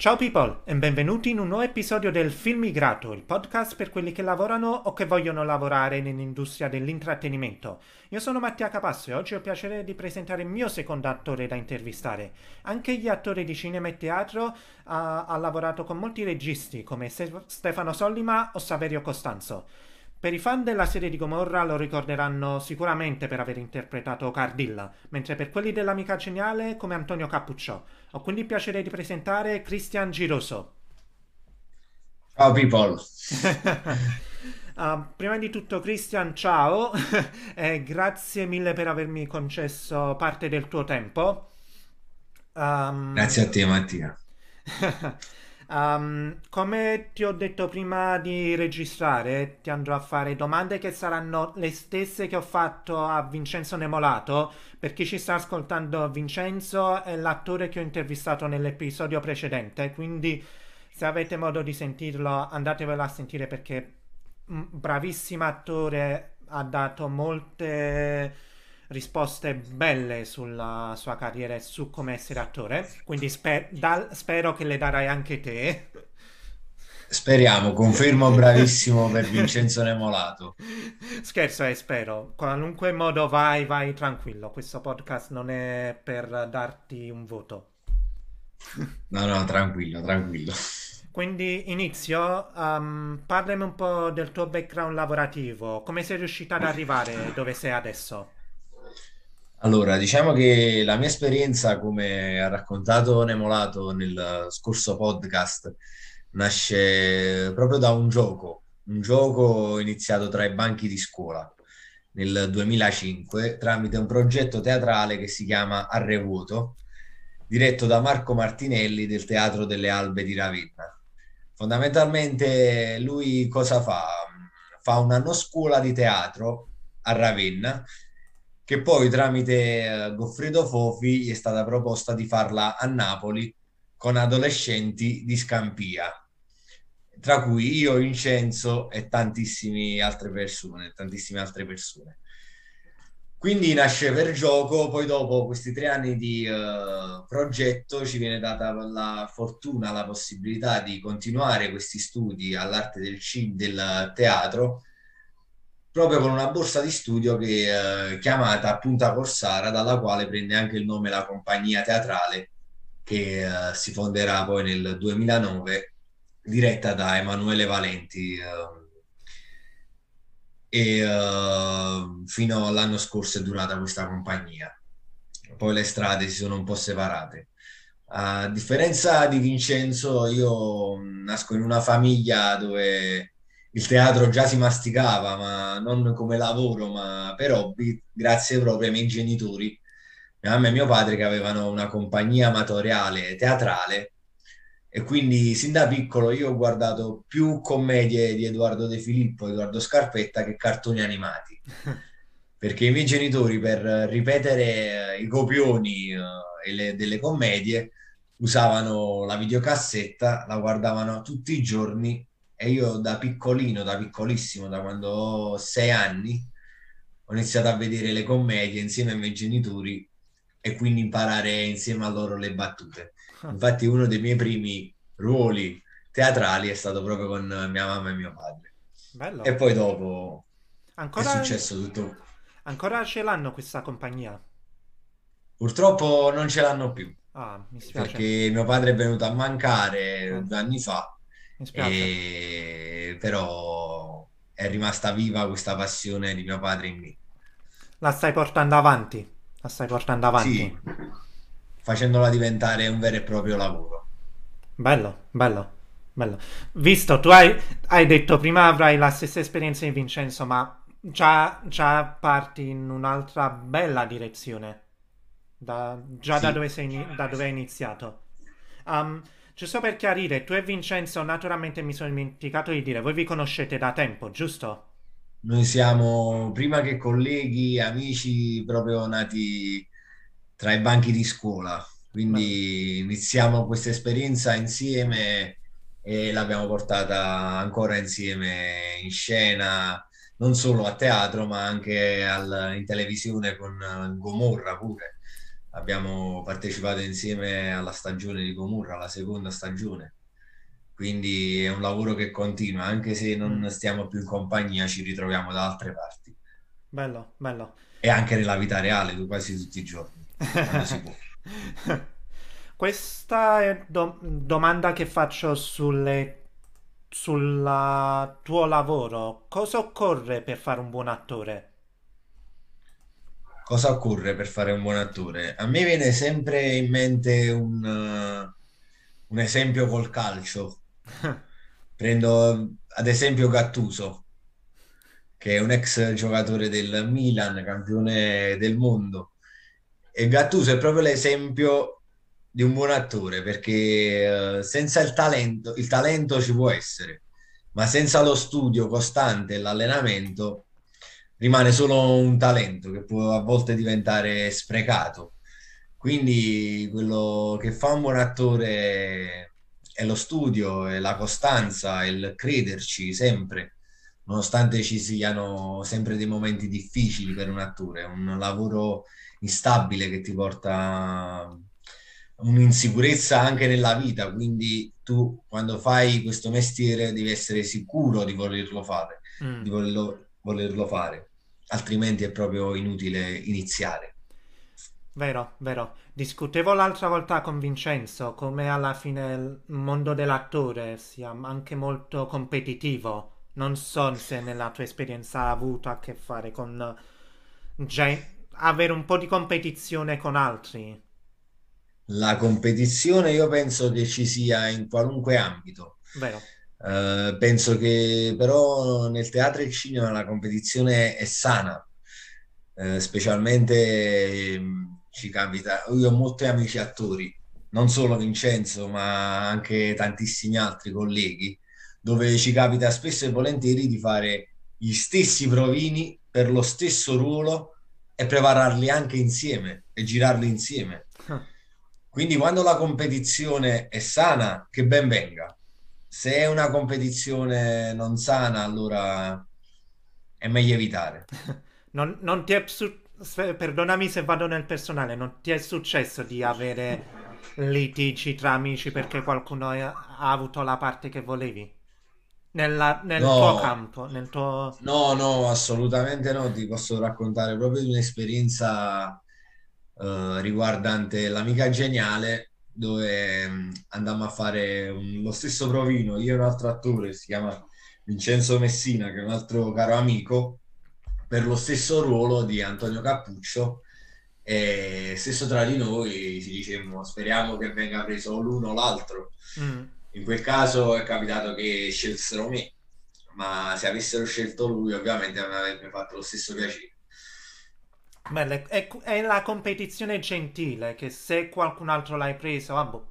Ciao people e benvenuti in un nuovo episodio del Film Migrato, il podcast per quelli che lavorano o che vogliono lavorare nell'industria dell'intrattenimento. Io sono Mattia Capasso e oggi ho il piacere di presentare il mio secondo attore da intervistare. Anche gli attori di cinema e teatro uh, ha lavorato con molti registi come Stefano Sollima o Saverio Costanzo. Per i fan della serie di Gomorra lo ricorderanno sicuramente per aver interpretato Cardilla, mentre per quelli dell'Amica Geniale come Antonio Cappucciò. Ho quindi il piacere di presentare Cristian Giroso. Ciao people! uh, prima di tutto Cristian, ciao e grazie mille per avermi concesso parte del tuo tempo. Um... Grazie a te Mattia. Um, come ti ho detto prima di registrare, ti andrò a fare domande che saranno le stesse che ho fatto a Vincenzo Nemolato. Per chi ci sta ascoltando, Vincenzo è l'attore che ho intervistato nell'episodio precedente, quindi se avete modo di sentirlo, andatevelo a sentire perché bravissimo attore, ha dato molte risposte belle sulla sua carriera e su come essere attore. Quindi sper- dal- spero che le darai anche te. Speriamo, confermo bravissimo per Vincenzo Nemolato. Scherzo, eh, spero. Qualunque modo vai, vai tranquillo. Questo podcast non è per darti un voto. No, no, tranquillo, tranquillo. Quindi inizio, um, parlami un po' del tuo background lavorativo, come sei riuscita ad arrivare dove sei adesso? Allora, diciamo che la mia esperienza, come ha raccontato Nemolato nel scorso podcast, nasce proprio da un gioco, un gioco iniziato tra i banchi di scuola nel 2005 tramite un progetto teatrale che si chiama Arrevuoto, diretto da Marco Martinelli del Teatro delle Albe di Ravenna. Fondamentalmente lui cosa fa? Fa un anno scuola di teatro a Ravenna che poi tramite eh, Goffredo Fofi gli è stata proposta di farla a Napoli con adolescenti di Scampia, tra cui io, Vincenzo e tantissime altre persone, tantissime altre persone. Quindi nasce per gioco, poi dopo questi tre anni di uh, progetto ci viene data la fortuna, la possibilità di continuare questi studi all'arte del, del teatro proprio con una borsa di studio che eh, chiamata Punta Corsara, dalla quale prende anche il nome la compagnia teatrale che eh, si fonderà poi nel 2009, diretta da Emanuele Valenti. Eh, e fino all'anno scorso è durata questa compagnia. Poi le strade si sono un po' separate. A differenza di Vincenzo, io nasco in una famiglia dove il teatro già si masticava, ma non come lavoro, ma per hobby, grazie proprio ai miei genitori, mia mamma e mio padre, che avevano una compagnia amatoriale teatrale. E quindi sin da piccolo io ho guardato più commedie di Edoardo De Filippo, Edoardo Scarpetta che cartoni animati. Perché i miei genitori, per ripetere i copioni uh, le, delle commedie, usavano la videocassetta, la guardavano tutti i giorni e io da piccolino, da piccolissimo, da quando ho sei anni, ho iniziato a vedere le commedie insieme ai miei genitori e quindi imparare insieme a loro le battute. Infatti uno dei miei primi ruoli teatrali è stato proprio con mia mamma e mio padre. Bello. E poi dopo Ancora... è successo tutto. Ancora ce l'hanno questa compagnia? Purtroppo non ce l'hanno più. Ah, mi spiace. Perché mio padre è venuto a mancare ah. due anni fa e... Però è rimasta viva questa passione di mio padre in me. La stai portando avanti? La stai portando avanti? Sì, facendola diventare un vero e proprio lavoro. Bello, bello, bello. Visto, tu hai, hai detto prima avrai la stessa esperienza di Vincenzo, ma già, già parti in un'altra bella direzione. Da, già sì. da, dove sei, da dove hai iniziato. Um, Giusto per chiarire, tu e Vincenzo, naturalmente mi sono dimenticato di dire, voi vi conoscete da tempo, giusto? Noi siamo prima che colleghi, amici, proprio nati tra i banchi di scuola. Quindi iniziamo questa esperienza insieme e l'abbiamo portata ancora insieme in scena, non solo a teatro, ma anche al, in televisione con Gomorra pure abbiamo partecipato insieme alla stagione di Comurra, la seconda stagione. Quindi è un lavoro che continua, anche se non mm. stiamo più in compagnia, ci ritroviamo da altre parti. Bello, bello. E anche nella vita reale, quasi tutti i giorni, quando si può. Questa è do- domanda che faccio sulle, sul tuo lavoro. Cosa occorre per fare un buon attore? Cosa occorre per fare un buon attore? A me viene sempre in mente un, uh, un esempio col calcio. Prendo ad esempio Gattuso, che è un ex giocatore del Milan, campione del mondo. E Gattuso è proprio l'esempio di un buon attore perché uh, senza il talento, il talento ci può essere, ma senza lo studio costante e l'allenamento rimane solo un talento che può a volte diventare sprecato. Quindi quello che fa un buon attore è lo studio, è la costanza, è il crederci sempre, nonostante ci siano sempre dei momenti difficili per un attore, è un lavoro instabile che ti porta un'insicurezza anche nella vita, quindi tu quando fai questo mestiere devi essere sicuro di volerlo fare, mm. di volerlo, volerlo fare, altrimenti è proprio inutile iniziare. Vero, vero. Discutevo l'altra volta con Vincenzo come alla fine il mondo dell'attore sia anche molto competitivo. Non so se nella tua esperienza ha avuto a che fare con gen- avere un po' di competizione con altri. La competizione io penso che ci sia in qualunque ambito. Vero. Uh, penso che però nel teatro e il cinema la competizione è sana, uh, specialmente um, ci capita. Io ho molti amici attori, non solo Vincenzo, ma anche tantissimi altri colleghi, dove ci capita spesso e volentieri di fare gli stessi provini per lo stesso ruolo e prepararli anche insieme e girarli insieme. Ah. Quindi quando la competizione è sana, che ben venga. Se è una competizione non sana, allora è meglio evitare. Non, non ti è su- perdonami se vado nel personale, non ti è successo di avere litigi tra amici perché qualcuno ha avuto la parte che volevi? Nella, nel no, tuo campo? Nel tuo... No, no, assolutamente no. Ti posso raccontare proprio di un'esperienza uh, riguardante l'amica geniale dove um, andammo a fare un, lo stesso provino io e un altro attore si chiama Vincenzo Messina che è un altro caro amico per lo stesso ruolo di Antonio Cappuccio. E stesso tra di noi ci dicevamo speriamo che venga preso l'uno o l'altro. Mm. in quel caso è capitato che scelsero me ma se avessero scelto lui ovviamente mi avrebbe fatto lo stesso piacere Beh, è, è, la competizione gentile che se qualcun altro l'hai preso, ah,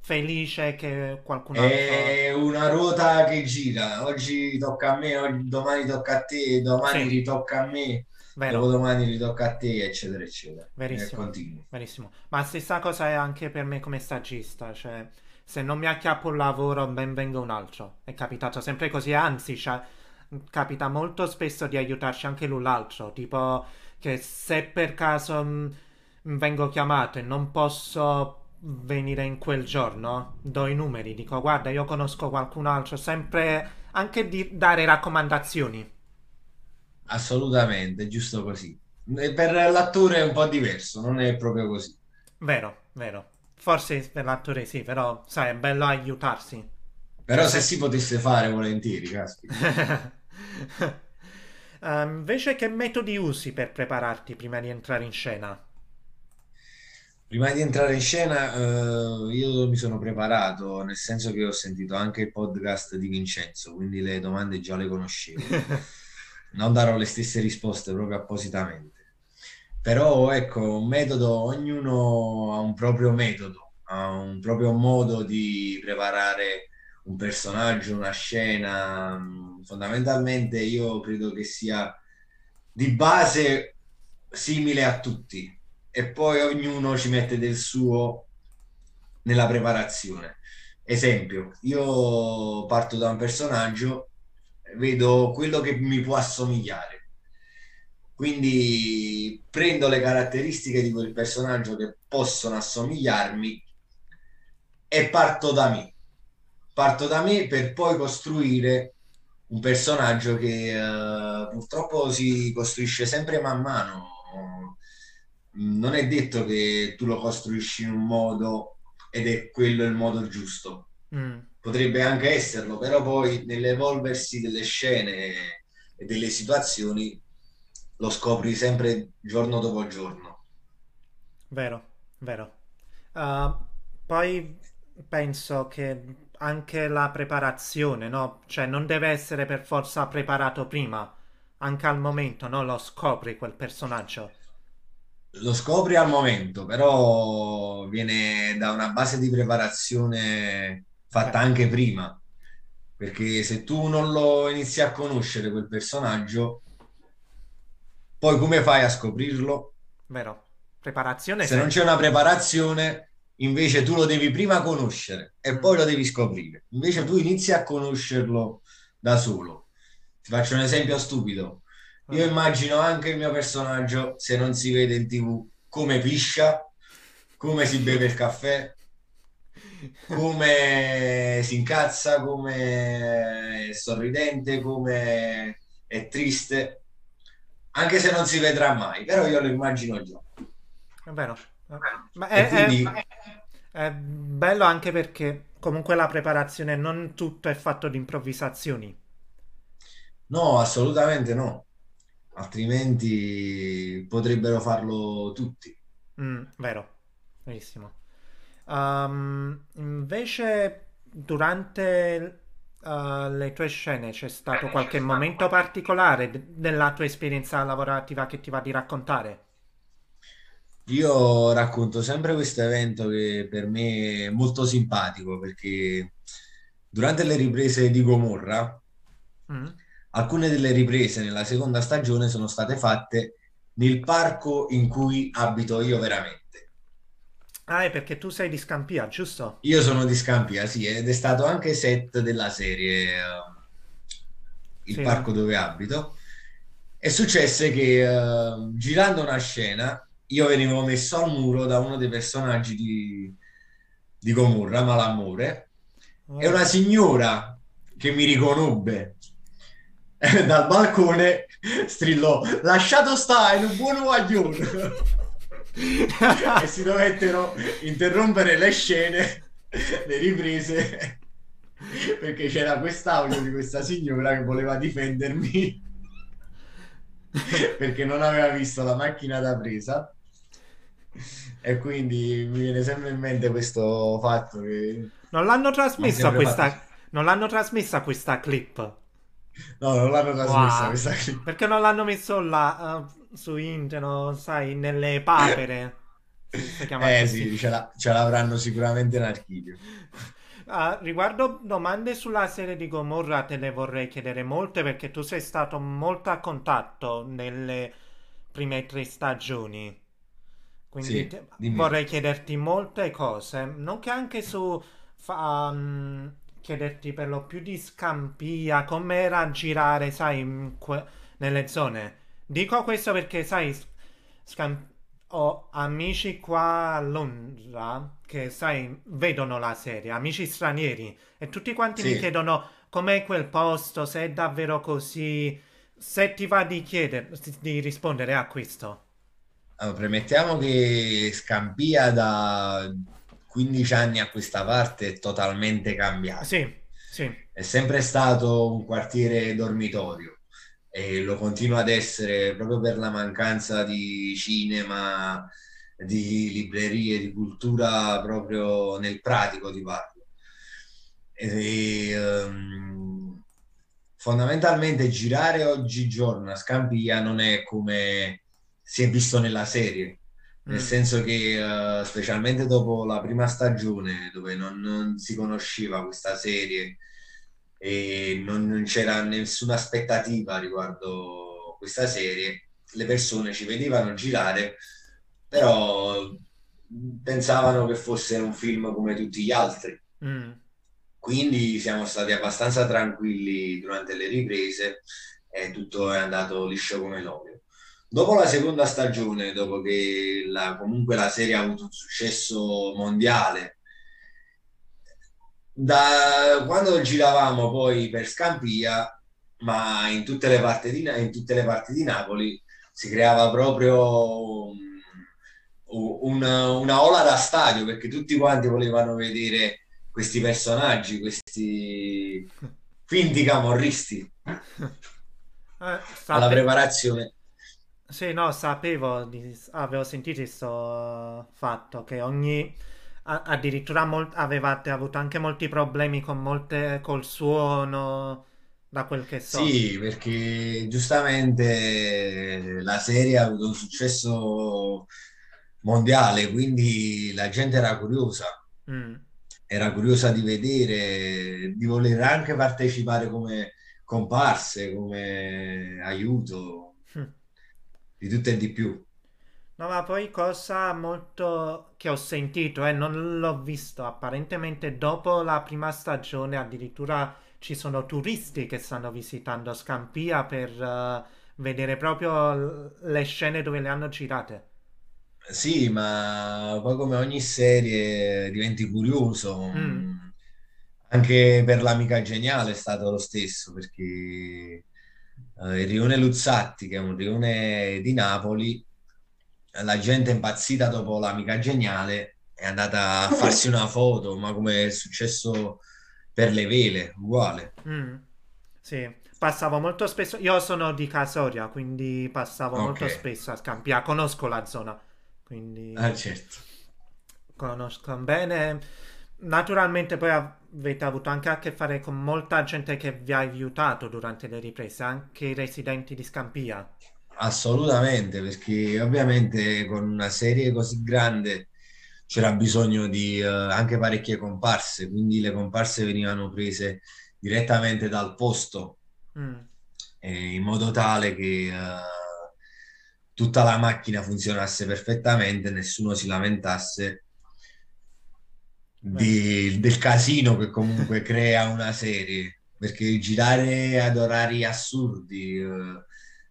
felice che qualcun altro... È una ruota che gira, oggi tocca a me, oggi, domani tocca a te, domani sì. ritocca a me, Vero. domani ritocca a te, eccetera, eccetera. Verissimo. Verissimo. Ma la stessa cosa è anche per me come stagista, cioè se non mi acchiappo un lavoro ben venga un altro. È capitato sempre così, anzi, cioè, capita molto spesso di aiutarci anche l'un l'altro, tipo che se per caso mh, mm, vengo chiamato e non posso venire in quel giorno, do i numeri, dico guarda io conosco qualcun altro, sempre anche di dare raccomandazioni. Assolutamente, giusto così. Per l'attore è un po' diverso, non è proprio così. Vero, vero. Forse per l'attore sì, però sai, è bello aiutarsi. Però se si potesse fare volentieri, caspita. Uh, invece che metodi usi per prepararti prima di entrare in scena? Prima di entrare in scena uh, io mi sono preparato, nel senso che ho sentito anche il podcast di Vincenzo, quindi le domande già le conoscevo. non darò le stesse risposte proprio appositamente. Però ecco, un metodo, ognuno ha un proprio metodo, ha un proprio modo di preparare un personaggio, una scena. Fondamentalmente io credo che sia di base simile a tutti e poi ognuno ci mette del suo nella preparazione. Esempio, io parto da un personaggio, vedo quello che mi può assomigliare. Quindi prendo le caratteristiche di quel personaggio che possono assomigliarmi e parto da me. Parto da me per poi costruire un personaggio che uh, purtroppo si costruisce sempre man mano. Non è detto che tu lo costruisci in un modo ed è quello il modo giusto. Mm. Potrebbe anche esserlo, però poi nell'evolversi delle scene e delle situazioni lo scopri sempre giorno dopo giorno. Vero, vero. Uh, poi penso che anche la preparazione, no? Cioè non deve essere per forza preparato prima, anche al momento, no? Lo scopri quel personaggio. Lo scopri al momento, però viene da una base di preparazione fatta eh. anche prima. Perché se tu non lo inizi a conoscere quel personaggio, poi come fai a scoprirlo? Vero. Preparazione. Se non c'è una preparazione, invece tu lo devi prima conoscere e poi lo devi scoprire. Invece tu inizi a conoscerlo da solo. Ti faccio un esempio stupido. Io mm. immagino anche il mio personaggio, se non si vede in tv, come piscia, come si beve il caffè, come si incazza, come è sorridente, come è triste, anche se non si vedrà mai, però io lo immagino già. È vero. Ma è, quindi... è, è, bello anche perché comunque la preparazione non tutto è fatto di improvvisazioni. No, assolutamente no. Altrimenti potrebbero farlo tutti. Mm, vero, verissimo. Um, invece, durante uh, le tue scene c'è stato qualche momento particolare d- della tua esperienza lavorativa che ti va di raccontare? Io racconto sempre questo evento che per me è molto simpatico perché durante le riprese di Gomorra, mm. alcune delle riprese nella seconda stagione sono state fatte nel parco in cui abito io veramente. Ah, è perché tu sei di Scampia, giusto? Io sono di Scampia, sì, ed è stato anche set della serie uh, Il sì. parco dove abito. È successe che uh, girando una scena io venivo messo al muro da uno dei personaggi di, di Gomorra, Malamore, oh. e una signora che mi riconobbe dal balcone strillò lasciato stare un buon guaglione e si dovettero interrompere le scene le riprese perché c'era quest'audio di questa signora che voleva difendermi perché non aveva visto la macchina da presa e quindi mi viene sempre in mente questo fatto che... Non l'hanno trasmessa questa... Fatto... Non l'hanno trasmessa questa clip? No, non l'hanno trasmessa wow. questa clip. Perché non l'hanno messo là uh, su internet, sai, nelle papere? eh sì, ce, la, ce, l'avranno sicuramente in archivio. Uh, riguardo domande sulla serie di Gomorra te le vorrei chiedere molte perché tu sei stato molto a contatto nelle prime tre stagioni. Quindi sì, vorrei chiederti molte cose, nonché anche su fa, um, chiederti per lo più di Scampia, com'era girare, sai, que- nelle zone. Dico questo perché, sai, Scamp- ho amici qua a Londra che, sai, vedono la serie, amici stranieri, e tutti quanti sì. mi chiedono com'è quel posto, se è davvero così, se ti va di chiedere, di rispondere a questo. Allora, premettiamo che Scampia da 15 anni a questa parte è totalmente cambiato. Sì, sì. È sempre stato un quartiere dormitorio e lo continua ad essere proprio per la mancanza di cinema, di librerie, di cultura proprio nel pratico ti parlo. E, um, fondamentalmente girare oggigiorno a Scampia non è come si è visto nella serie, nel mm. senso che uh, specialmente dopo la prima stagione dove non, non si conosceva questa serie e non, non, c'era nessuna aspettativa riguardo questa serie, le persone ci vedevano girare, però pensavano che fosse un film come tutti gli altri. Mm. Quindi siamo stati abbastanza tranquilli durante le riprese e tutto è andato liscio come l'olio. Dopo la seconda stagione, dopo che la, comunque la serie ha avuto un successo mondiale, da quando giravamo poi per Scampia, ma in tutte le parti di, in tutte le parti di Napoli si creava proprio una, una ola da stadio perché tutti quanti volevano vedere questi personaggi, questi finti camorristi eh, alla preparazione. Sì, no, sapevo, di, avevo sentito questo fatto che ogni addirittura avevate avuto anche molti problemi con molte, col suono, da quel che so. Sì, perché giustamente la serie ha avuto un successo mondiale, quindi la gente era curiosa. Mm. Era curiosa di vedere, di voler anche partecipare come comparse, come aiuto. Di tutto e di più. No, ma poi cosa molto che ho sentito eh, non l'ho visto, apparentemente dopo la prima stagione addirittura ci sono turisti che stanno visitando Scampia per uh, vedere proprio le scene dove le hanno girate. Sì, ma poi come ogni serie diventi curioso. Mm. Anche per l'Amica Geniale è stato lo stesso, perché eh, il rione Luzzatti, che è un rione di Napoli, la gente è impazzita dopo l'amica geniale è andata a farsi una foto, ma come è successo per le vele, uguale. Mm, sì, passavo molto spesso, io sono di Casoria, quindi passavo okay. molto spesso a Scampia, conosco la zona, quindi... Ah, certo. Conosco bene. Naturalmente poi avete avuto anche a che fare con molta gente che vi ha aiutato durante le riprese, anche i residenti di Scampia. Assolutamente, perché ovviamente con una serie così grande c'era bisogno di uh, anche parecchie comparse, quindi le comparse venivano prese direttamente dal posto mm. eh, in modo tale che uh, tutta la macchina funzionasse perfettamente, nessuno si lamentasse di, del casino che comunque crea una serie, perché girare ad orari assurdi. Uh,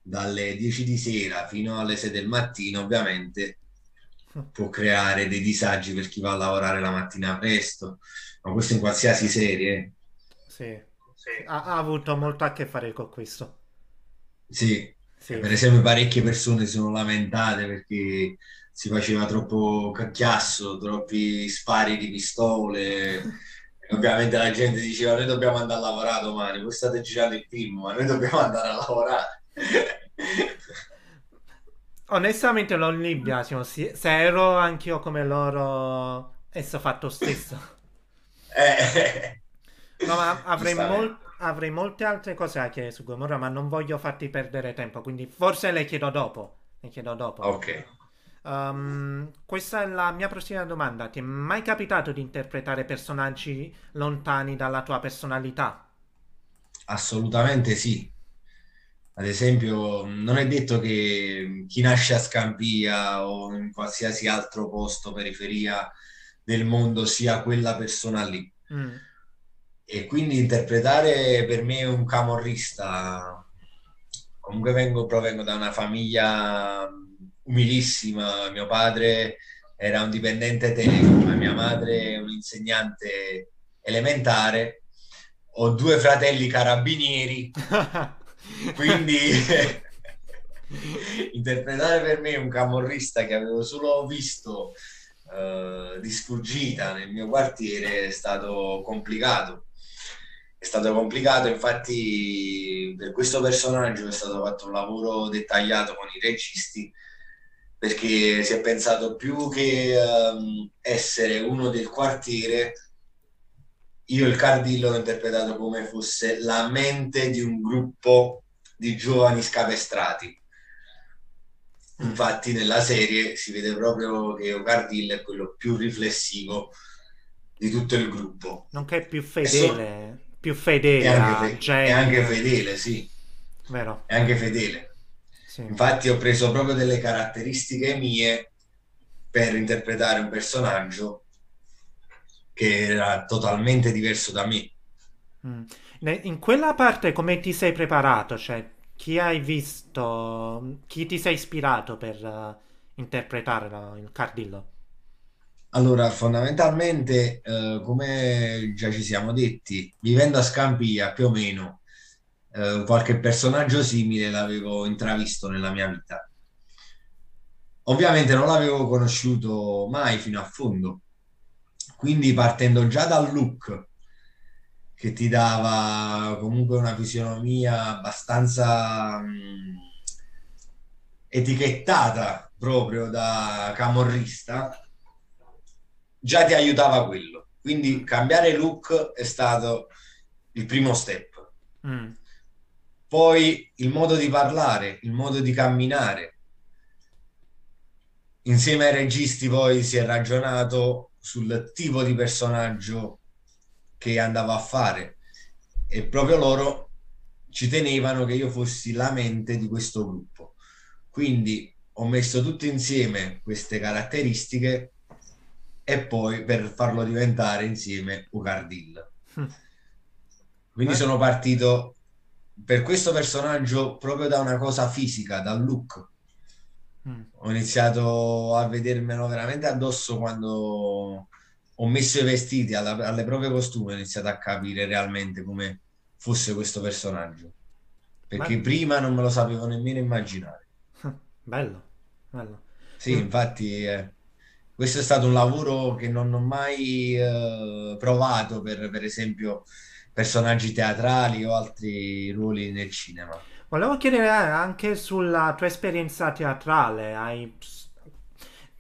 dalle 10 di sera fino alle 6 del mattino, ovviamente può creare dei disagi per chi va a lavorare la mattina presto, ma questo in qualsiasi serie. Sì, sì. Ha, ha, avuto molto a che fare con questo. Sì. sì. per esempio parecchie persone si sono lamentate perché si faceva troppo cacchiasso, troppi spari di pistole. Ovviamente la gente diceva noi dobbiamo andare a lavorare domani, voi state girando il film, ma noi dobbiamo andare a lavorare. Onestamente non li biasimo, se ero anch'io come loro, esso fatto stesso. Eh. No, ma avrei, mol- avrei, molte altre cose da chiedere su Gomorra, ma non voglio farti perdere tempo, quindi forse le chiedo dopo. Le chiedo dopo. Ok. Um, questa è la mia prossima domanda. Ti è mai capitato di interpretare personaggi lontani dalla tua personalità? Assolutamente sì. Ad esempio, non è detto che chi nasce a Scampia o in qualsiasi altro posto, periferia del mondo, sia quella persona lì. Mm. E quindi interpretare per me un camorrista, comunque vengo, provengo da una famiglia umilissima, mio padre era un dipendente Telecom, mia madre è un insegnante elementare, ho due fratelli carabinieri Quindi interpretare per me un camorrista che avevo solo visto uh, di sfuggita nel mio quartiere è stato complicato. È stato complicato, infatti per questo personaggio è stato fatto un lavoro dettagliato con i registi perché si è pensato più che um, essere uno del quartiere io il Cardillo l'ho interpretato come fosse la mente di un gruppo di giovani scapestrati. Infatti nella serie si vede proprio che Ocardillo è quello più riflessivo di tutto il gruppo. Nonché più fedele, so... più fedele. È anche, fe- è anche fedele, sì. Vero. È anche fedele. Sì. Infatti ho preso proprio delle caratteristiche mie per interpretare un personaggio che era totalmente diverso da me. Mm. In quella parte come ti sei preparato? Cioè, chi hai visto, chi ti sei ispirato per uh, interpretare il Cardillo? Allora, fondamentalmente, eh, come già ci siamo detti, vivendo a Scampia più o meno, eh, qualche personaggio simile l'avevo intravisto nella mia vita. Ovviamente non l'avevo conosciuto mai fino a fondo, quindi partendo già dal look che ti dava comunque una fisionomia abbastanza mh, mm, etichettata proprio da camorrista, già ti aiutava quello. Quindi cambiare look è stato il primo step. Mm. Poi il modo di parlare, il modo di camminare. Insieme ai registi poi si è ragionato sul tipo di personaggio che andavo a fare e proprio loro ci tenevano che io fossi la mente di questo gruppo. Quindi ho messo tutte insieme queste caratteristiche e poi per farlo diventare insieme Ucardil. Hm. Quindi eh? sono partito per questo personaggio proprio da una cosa fisica, dal look. Mm. Ho iniziato a vedermelo veramente addosso quando ho messo i vestiti alla, alle prove costume, ho iniziato a capire realmente come fosse questo personaggio. Perché Ma... prima non me lo sapevo nemmeno immaginare. Bello, bello. Sì, mm. infatti eh, questo è stato un lavoro che non ho mai eh, provato per, per esempio, personaggi teatrali o altri ruoli nel cinema. Volevo chiedere anche sulla tua esperienza teatrale. Hai...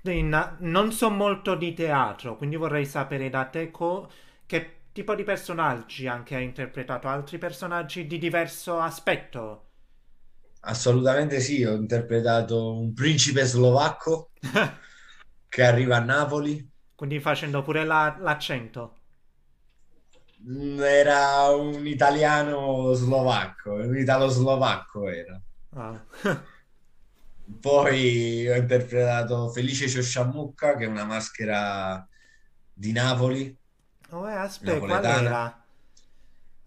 Non so molto di teatro, quindi vorrei sapere da te co... che tipo di personaggi anche hai interpretato, altri personaggi di diverso aspetto. Assolutamente sì, ho interpretato un principe slovacco che arriva a Napoli. Quindi facendo pure la... l'accento. Mm, era un italiano slovacco, un italo-slovacco era. Ah. Poi ho interpretato Felice Ciosciamucca, che è una maschera di Napoli. Oh, eh, aspetta, qual era?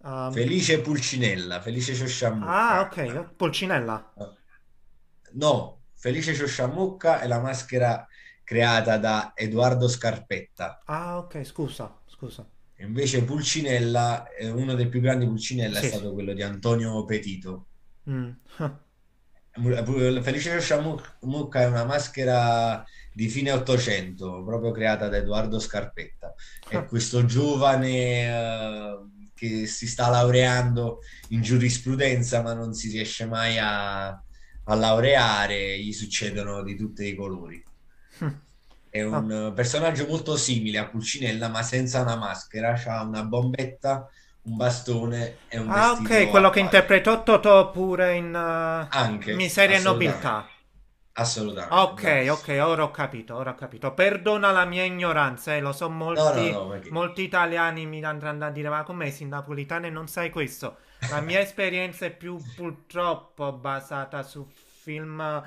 Um... Felice Pulcinella, Felice Ciosciamucca. Ah, ok, Pulcinella. No, Felice Ciosciamucca è la maschera creata da Edoardo Scarpetta. Ah, ok, scusa, scusa. Invece Pulcinella, uno dei più grandi Pulcinella sì. è stato quello di Antonio Petito. Mm. Felice Sciamucca è una maschera di fine Ottocento, proprio creata da Edoardo Scarpetta. È questo giovane uh, che si sta laureando in giurisprudenza, ma non si riesce mai a, a laureare, gli succedono di tutti i colori. È un ah. personaggio molto simile a Pulcinella, ma senza una maschera. Ha una bombetta, un bastone e un Ah, ok, quello che interpretò Totò pure in uh, Anche, Miseria e Nobiltà. Assolutamente. Ok, grazie. ok, ora ho capito, ora ho capito. Perdona la mia ignoranza, eh, lo so, molti, no, no, no, molti italiani mi andranno a dire, ma come sei napolitano e non sai questo? La mia esperienza è più purtroppo basata su film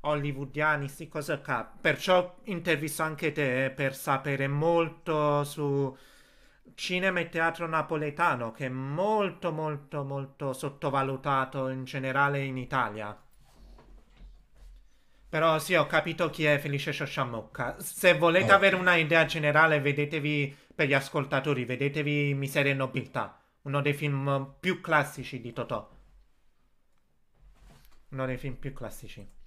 hollywoodiani, sti cose qua. Perciò intervisto anche te eh, per sapere molto su cinema e teatro napoletano, che è molto, molto, molto sottovalutato in generale in Italia. Però sì, ho capito chi è Felice Sciosciamocca. Se volete oh. avere una idea generale, vedetevi, per gli ascoltatori, vedetevi Miseria e Nobiltà, uno dei film più classici di Totò. Uno dei film più classici.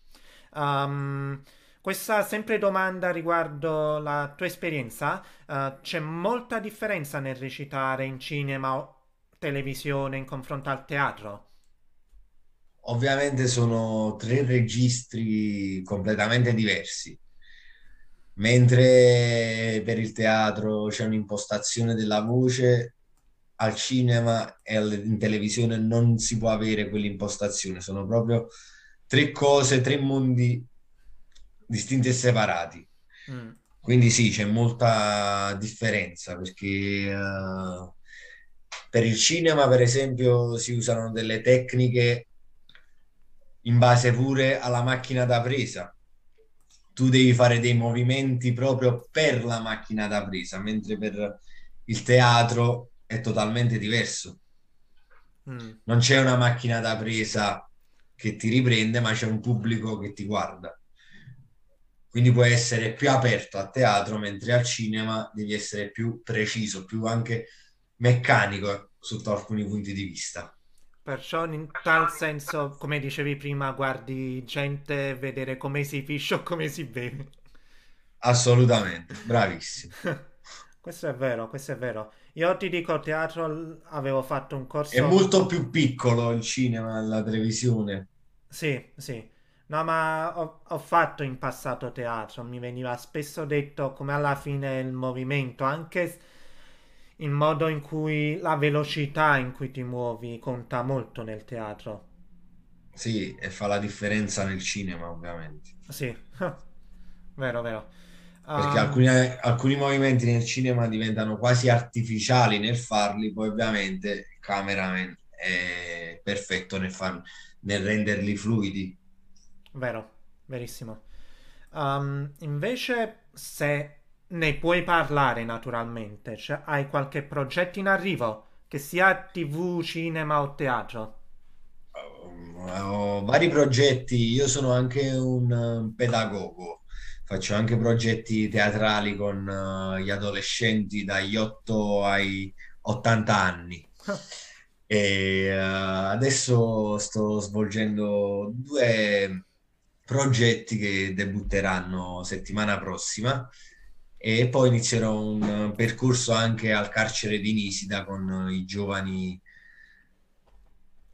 Um, questa sempre domanda riguardo la tua esperienza, uh, c'è molta differenza nel recitare in cinema o televisione in confronto al teatro? Ovviamente sono tre registri completamente diversi. Mentre per il teatro c'è un'impostazione della voce, al cinema e in televisione non si può avere quell'impostazione, sono proprio tre cose, tre mondi distinti e separati. Mm. Quindi sì, c'è molta differenza perché uh, per il cinema, per esempio, si usano delle tecniche in base pure alla macchina da presa. Tu devi fare dei movimenti proprio per la macchina da presa, mentre per il teatro è totalmente diverso. Mm. Non c'è una macchina da presa che ti riprende, ma c'è un pubblico che ti guarda. Quindi puoi essere più aperto a teatro, mentre al cinema devi essere più preciso, più anche meccanico sotto alcuni punti di vista. Perciò in tal senso, come dicevi prima, guardi gente vedere come si piscia o come si beve. Assolutamente, bravissimo. questo è vero, questo è vero. Io ti dico, teatro avevo fatto un corso... È molto più piccolo il cinema, la televisione. Sì, sì. No, ma ho, ho, fatto in passato teatro, mi veniva spesso detto come alla fine il movimento, anche il modo in cui la velocità in cui ti muovi conta molto nel teatro. Sì, e fa la differenza nel cinema, ovviamente. Sì, vero, vero. Perché um... alcuni, alcuni, movimenti nel cinema diventano quasi artificiali nel farli, poi ovviamente il cameraman è perfetto nel, far, nel renderli fluidi. Vero, verissimo. Um, invece, se ne puoi parlare naturalmente, cioè, hai qualche progetto in arrivo, che sia tv, cinema o teatro? Ho vari progetti, io sono anche un pedagogo faccio anche progetti teatrali con uh, gli adolescenti dagli 8 ai 80 anni. e uh, adesso sto svolgendo due progetti che debutteranno settimana prossima e poi inizierò un percorso anche al carcere di Nisida con i giovani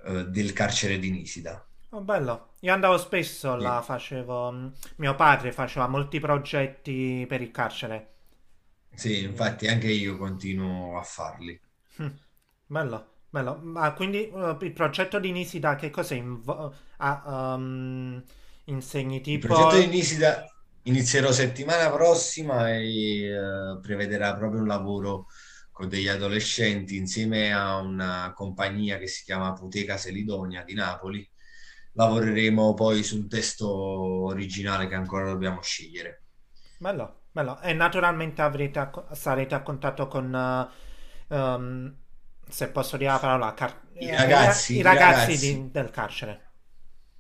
uh, del carcere di Nisida. Oh, bello. Io andavo spesso là, facevo... Mm, mio padre faceva molti progetti per il carcere. Sì, infatti anche io continuo a farli. Hm, Bello, bello. Ma quindi uh, il progetto di Nisida che cos'è? Invo- ah, um, insegni Il progetto di Nisida inizierò settimana prossima e eh, prevederà proprio un lavoro con degli adolescenti insieme a una compagnia che si chiama Puteca Selidonia di Napoli lavoreremo poi sul testo originale che ancora dobbiamo scegliere. Bello, bello. E naturalmente avrete, sarete a contatto con, uh, um, se posso dire la parola, car- i ragazzi, i ragazzi, ragazzi. Di, del carcere.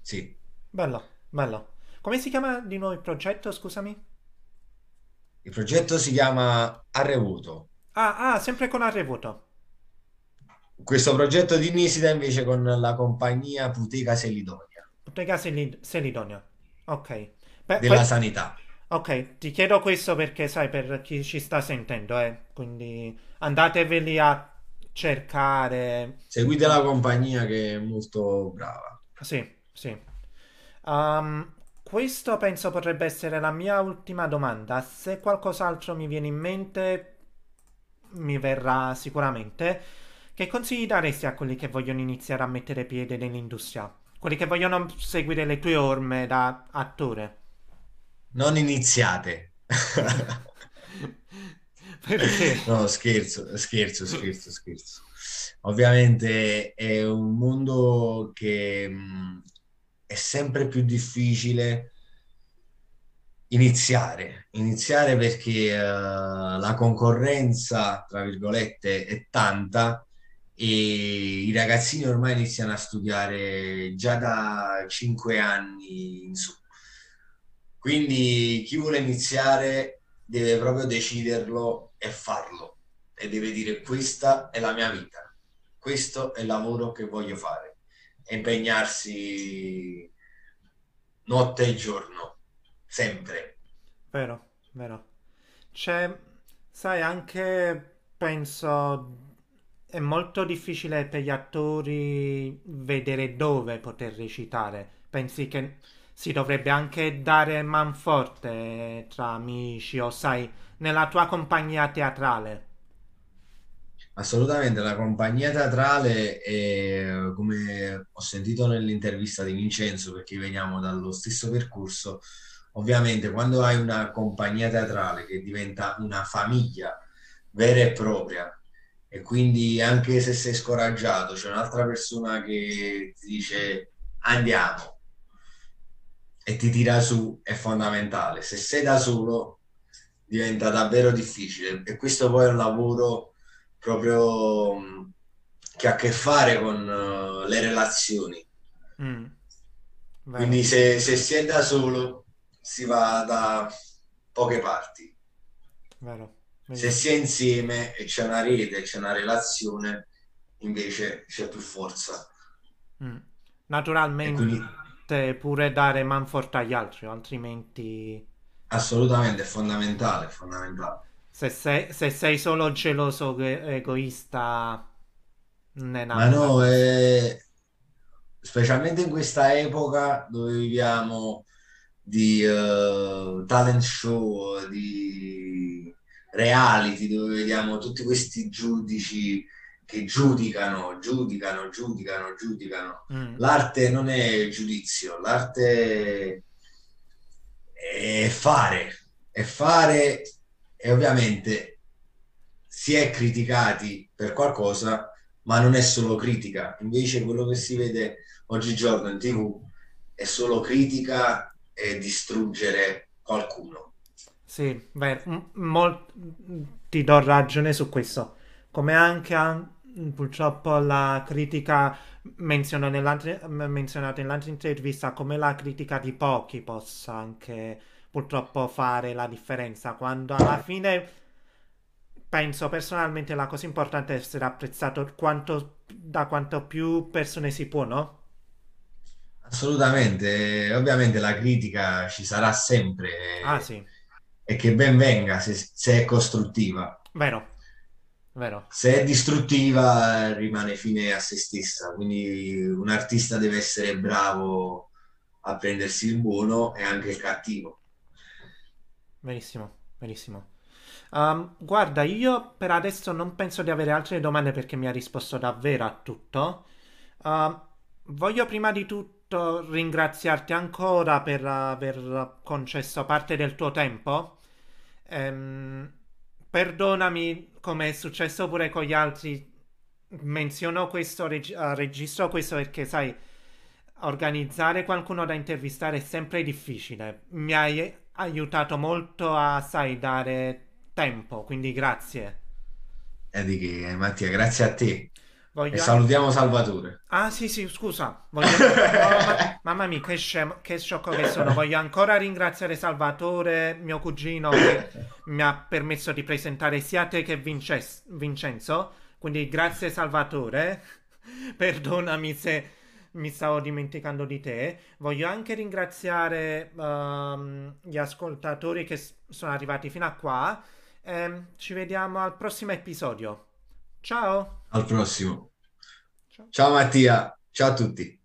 Sì. Bello, bello. Come si chiama di nuovo il progetto, scusami? Il progetto si chiama Arrevuto. Ah, ah, sempre con Arrevuto. Questo progetto di Nisida invece con la compagnia Puteca Selidonia. Selid- Selidonia. Ok. Beh, della poi... sanità. Ok, ti chiedo questo perché sai per chi ci sta sentendo, eh. Quindi andateveli a cercare. Seguite la compagnia che è molto brava. Sì, sì. Um, questo penso potrebbe essere la mia ultima domanda. Se qualcos'altro mi viene in mente, mi verrà sicuramente. Che consigli daresti a quelli che vogliono iniziare a mettere piede nell'industria? Quelli che vogliono seguire le tue orme da attore. Non iniziate. Perché? No, scherzo, scherzo, scherzo, scherzo. Ovviamente è un mondo che mh, è sempre più difficile iniziare, iniziare perché uh, la concorrenza, tra virgolette, è tanta e i ragazzini ormai iniziano a studiare già da 5 anni in su. Quindi chi vuole iniziare deve proprio deciderlo e farlo e deve dire questa è la mia vita, questo è il lavoro che voglio fare e impegnarsi notte e giorno, sempre. Vero, vero. C'è, sai, anche penso è molto difficile per gli attori vedere dove poter recitare. Pensi che si dovrebbe anche dare manforte tra amici o sai, nella tua compagnia teatrale? Assolutamente, la compagnia teatrale è, come ho sentito nell'intervista di Vincenzo, perché veniamo dallo stesso percorso, ovviamente quando hai una compagnia teatrale che diventa una famiglia vera e propria, e quindi anche se sei scoraggiato c'è un'altra persona che ti dice andiamo e ti tira su è fondamentale se sei da solo diventa davvero difficile e questo poi è un lavoro proprio che ha a che fare con uh, le relazioni mm. Quindi se, se si è da solo si va da poche parti. Vero. Se si è insieme e c'è una rete, c'è una relazione, invece c'è più forza. Mm. Naturalmente quindi... pure dare manforte agli altri, altrimenti... Assolutamente, è fondamentale, è fondamentale. Se sei, se sei solo geloso egoista, non è Ma no, è... specialmente in questa epoca dove viviamo di uh, talent show, di reality, dove vediamo tutti questi giudici che giudicano, giudicano, giudicano, giudicano. Mm. L'arte non è giudizio, l'arte è fare, è fare e ovviamente si è criticati per qualcosa, ma non è solo critica. Invece quello che si vede oggigiorno in tv è solo critica e distruggere qualcuno. Sì, beh, mol- ti do ragione su questo. Come anche purtroppo la critica menzionata nell'altra intervista come la critica di pochi possa anche purtroppo fare la differenza quando alla fine penso personalmente la cosa importante è essere apprezzato quanto, da quanto più persone si può, no? Assolutamente, ovviamente la critica ci sarà sempre ah, sì. E che ben venga se, se è costruttiva. Vero, Vero. Se è distruttiva rimane fine a se stessa, quindi un artista deve essere bravo a prendersi il buono e anche il cattivo. Benissimo, benissimo. Um, guarda, io per adesso non penso di avere altre domande perché mi ha risposto davvero a tutto. Uh, voglio prima di tutto ringraziarti ancora per aver concesso parte del tuo tempo. Um, perdonami come è successo pure con gli altri. Menziono questo, reg- uh, registro questo perché sai, organizzare qualcuno da intervistare è sempre difficile. Mi hai aiutato molto a, sai, dare tempo, quindi grazie. E di che, Mattia, grazie a te. Voglio... Salutiamo Salvatore. Ah sì sì, scusa. Voglio... ma... Mamma mia, che, scemo, che sciocco che sono. Voglio ancora ringraziare Salvatore, mio cugino, che mi ha permesso di presentare sia te che Vince... Vincenzo. Quindi grazie Salvatore. Perdonami se mi stavo dimenticando di te. Voglio anche ringraziare um, gli ascoltatori che sono arrivati fino a qua. E ci vediamo al prossimo episodio. Ciao. Al prossimo. Ciao, Ciao Mattia. Ciao a tutti.